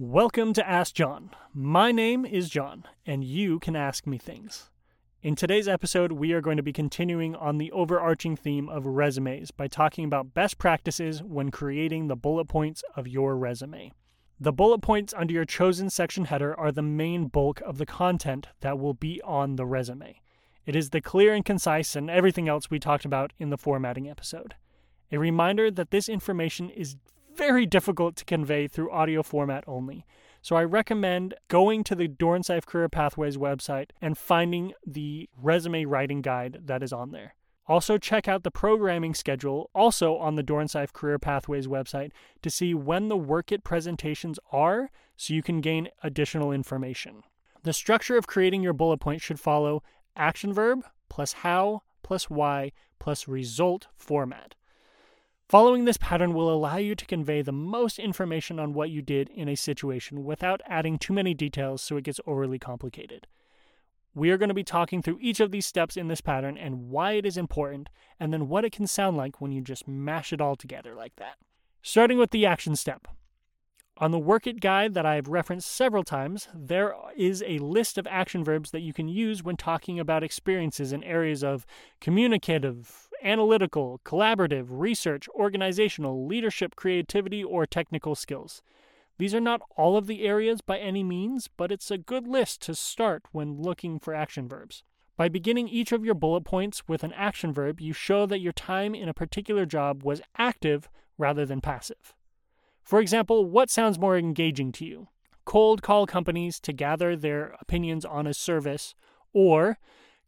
Welcome to Ask John. My name is John, and you can ask me things. In today's episode, we are going to be continuing on the overarching theme of resumes by talking about best practices when creating the bullet points of your resume. The bullet points under your chosen section header are the main bulk of the content that will be on the resume. It is the clear and concise and everything else we talked about in the formatting episode. A reminder that this information is very difficult to convey through audio format only. So I recommend going to the Dornsife Career Pathways website and finding the resume writing guide that is on there. Also, check out the programming schedule, also on the Dornsife Career Pathways website, to see when the Workit presentations are so you can gain additional information. The structure of creating your bullet point should follow action verb plus how plus why plus result format. Following this pattern will allow you to convey the most information on what you did in a situation without adding too many details so it gets overly complicated. We are going to be talking through each of these steps in this pattern and why it is important, and then what it can sound like when you just mash it all together like that. Starting with the action step. On the Workit guide that I have referenced several times, there is a list of action verbs that you can use when talking about experiences in areas of communicative, analytical, collaborative, research, organizational, leadership, creativity, or technical skills. These are not all of the areas by any means, but it's a good list to start when looking for action verbs. By beginning each of your bullet points with an action verb, you show that your time in a particular job was active rather than passive. For example, what sounds more engaging to you? Cold call companies to gather their opinions on a service, or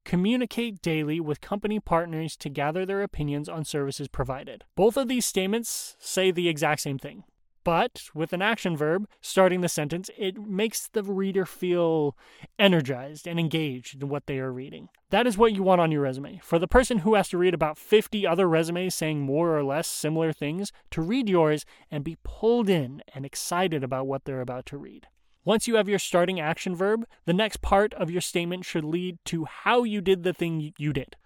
communicate daily with company partners to gather their opinions on services provided. Both of these statements say the exact same thing. But with an action verb starting the sentence, it makes the reader feel energized and engaged in what they are reading. That is what you want on your resume. For the person who has to read about 50 other resumes saying more or less similar things, to read yours and be pulled in and excited about what they're about to read. Once you have your starting action verb, the next part of your statement should lead to how you did the thing you did.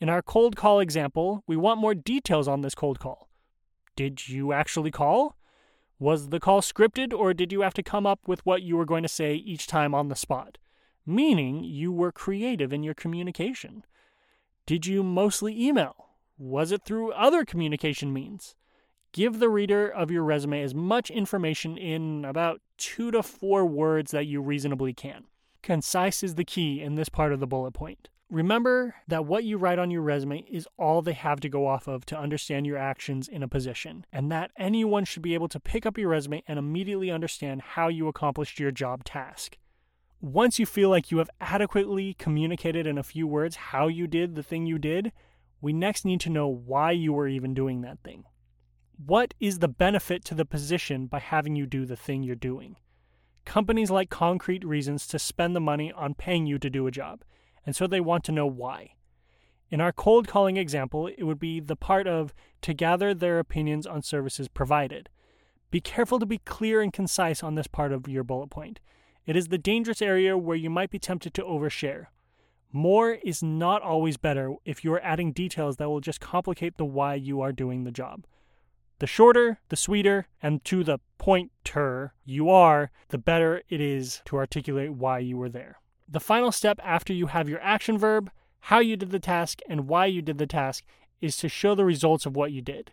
In our cold call example, we want more details on this cold call. Did you actually call? Was the call scripted, or did you have to come up with what you were going to say each time on the spot? Meaning you were creative in your communication. Did you mostly email? Was it through other communication means? Give the reader of your resume as much information in about two to four words that you reasonably can. Concise is the key in this part of the bullet point. Remember that what you write on your resume is all they have to go off of to understand your actions in a position, and that anyone should be able to pick up your resume and immediately understand how you accomplished your job task. Once you feel like you have adequately communicated in a few words how you did the thing you did, we next need to know why you were even doing that thing. What is the benefit to the position by having you do the thing you're doing? Companies like concrete reasons to spend the money on paying you to do a job, and so they want to know why. In our cold calling example, it would be the part of to gather their opinions on services provided. Be careful to be clear and concise on this part of your bullet point. It is the dangerous area where you might be tempted to overshare. More is not always better if you are adding details that will just complicate the why you are doing the job. The shorter, the sweeter, and to the pointer you are, the better it is to articulate why you were there. The final step after you have your action verb, how you did the task, and why you did the task is to show the results of what you did.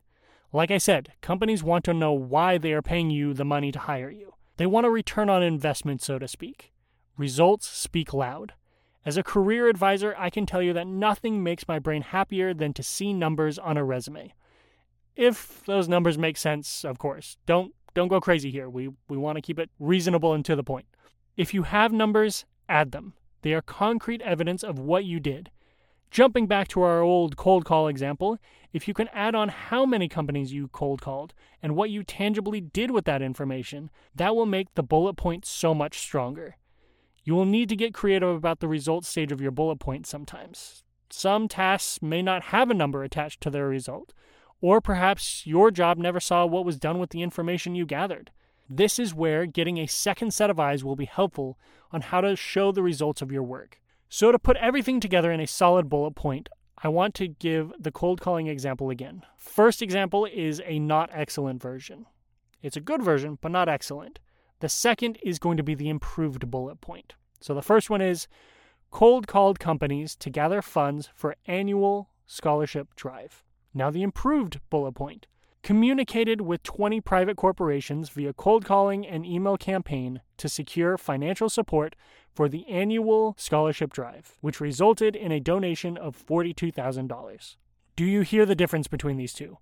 Like I said, companies want to know why they are paying you the money to hire you. They want a return on investment, so to speak. Results speak loud. As a career advisor, I can tell you that nothing makes my brain happier than to see numbers on a resume if those numbers make sense, of course. Don't don't go crazy here. We we want to keep it reasonable and to the point. If you have numbers, add them. They are concrete evidence of what you did. Jumping back to our old cold call example, if you can add on how many companies you cold called and what you tangibly did with that information, that will make the bullet point so much stronger. You will need to get creative about the results stage of your bullet point sometimes. Some tasks may not have a number attached to their result, or perhaps your job never saw what was done with the information you gathered. This is where getting a second set of eyes will be helpful on how to show the results of your work. So, to put everything together in a solid bullet point, I want to give the cold calling example again. First example is a not excellent version. It's a good version, but not excellent. The second is going to be the improved bullet point. So the first one is cold called companies to gather funds for annual scholarship drive. Now, the improved bullet point communicated with 20 private corporations via cold calling and email campaign to secure financial support for the annual scholarship drive, which resulted in a donation of $42,000. Do you hear the difference between these two?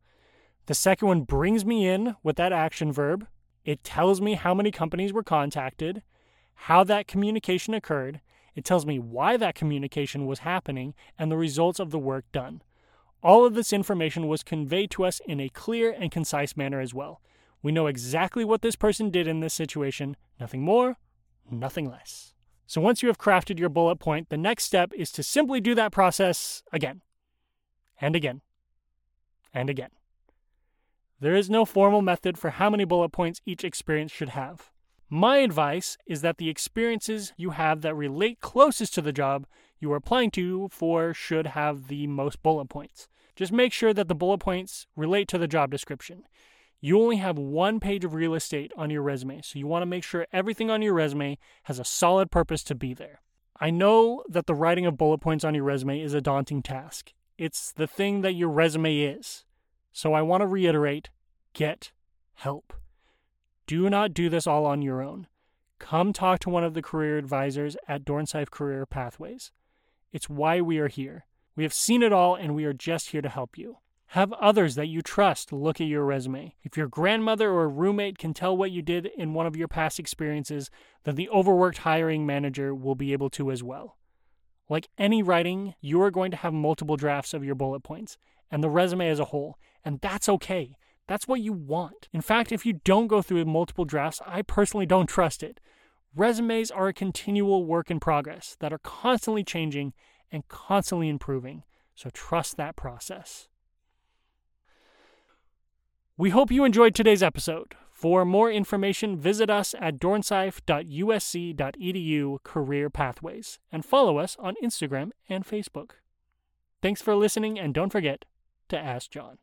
The second one brings me in with that action verb. It tells me how many companies were contacted, how that communication occurred. It tells me why that communication was happening and the results of the work done. All of this information was conveyed to us in a clear and concise manner as well. We know exactly what this person did in this situation, nothing more, nothing less. So once you have crafted your bullet point, the next step is to simply do that process again, and again, and again. There is no formal method for how many bullet points each experience should have. My advice is that the experiences you have that relate closest to the job you are applying to for should have the most bullet points. Just make sure that the bullet points relate to the job description. You only have one page of real estate on your resume, so you want to make sure everything on your resume has a solid purpose to be there. I know that the writing of bullet points on your resume is a daunting task. It's the thing that your resume is. So I want to reiterate get help. Do not do this all on your own. Come talk to one of the career advisors at Dornsife Career Pathways. It's why we are here. We have seen it all and we are just here to help you. Have others that you trust look at your resume. If your grandmother or roommate can tell what you did in one of your past experiences, then the overworked hiring manager will be able to as well. Like any writing, you are going to have multiple drafts of your bullet points and the resume as a whole, and that's okay. That's what you want. In fact, if you don't go through multiple drafts, I personally don't trust it. Resumes are a continual work in progress that are constantly changing and constantly improving, so trust that process. We hope you enjoyed today's episode. For more information, visit us at dornsife.usc.edu career pathways and follow us on Instagram and Facebook. Thanks for listening, and don't forget to ask John.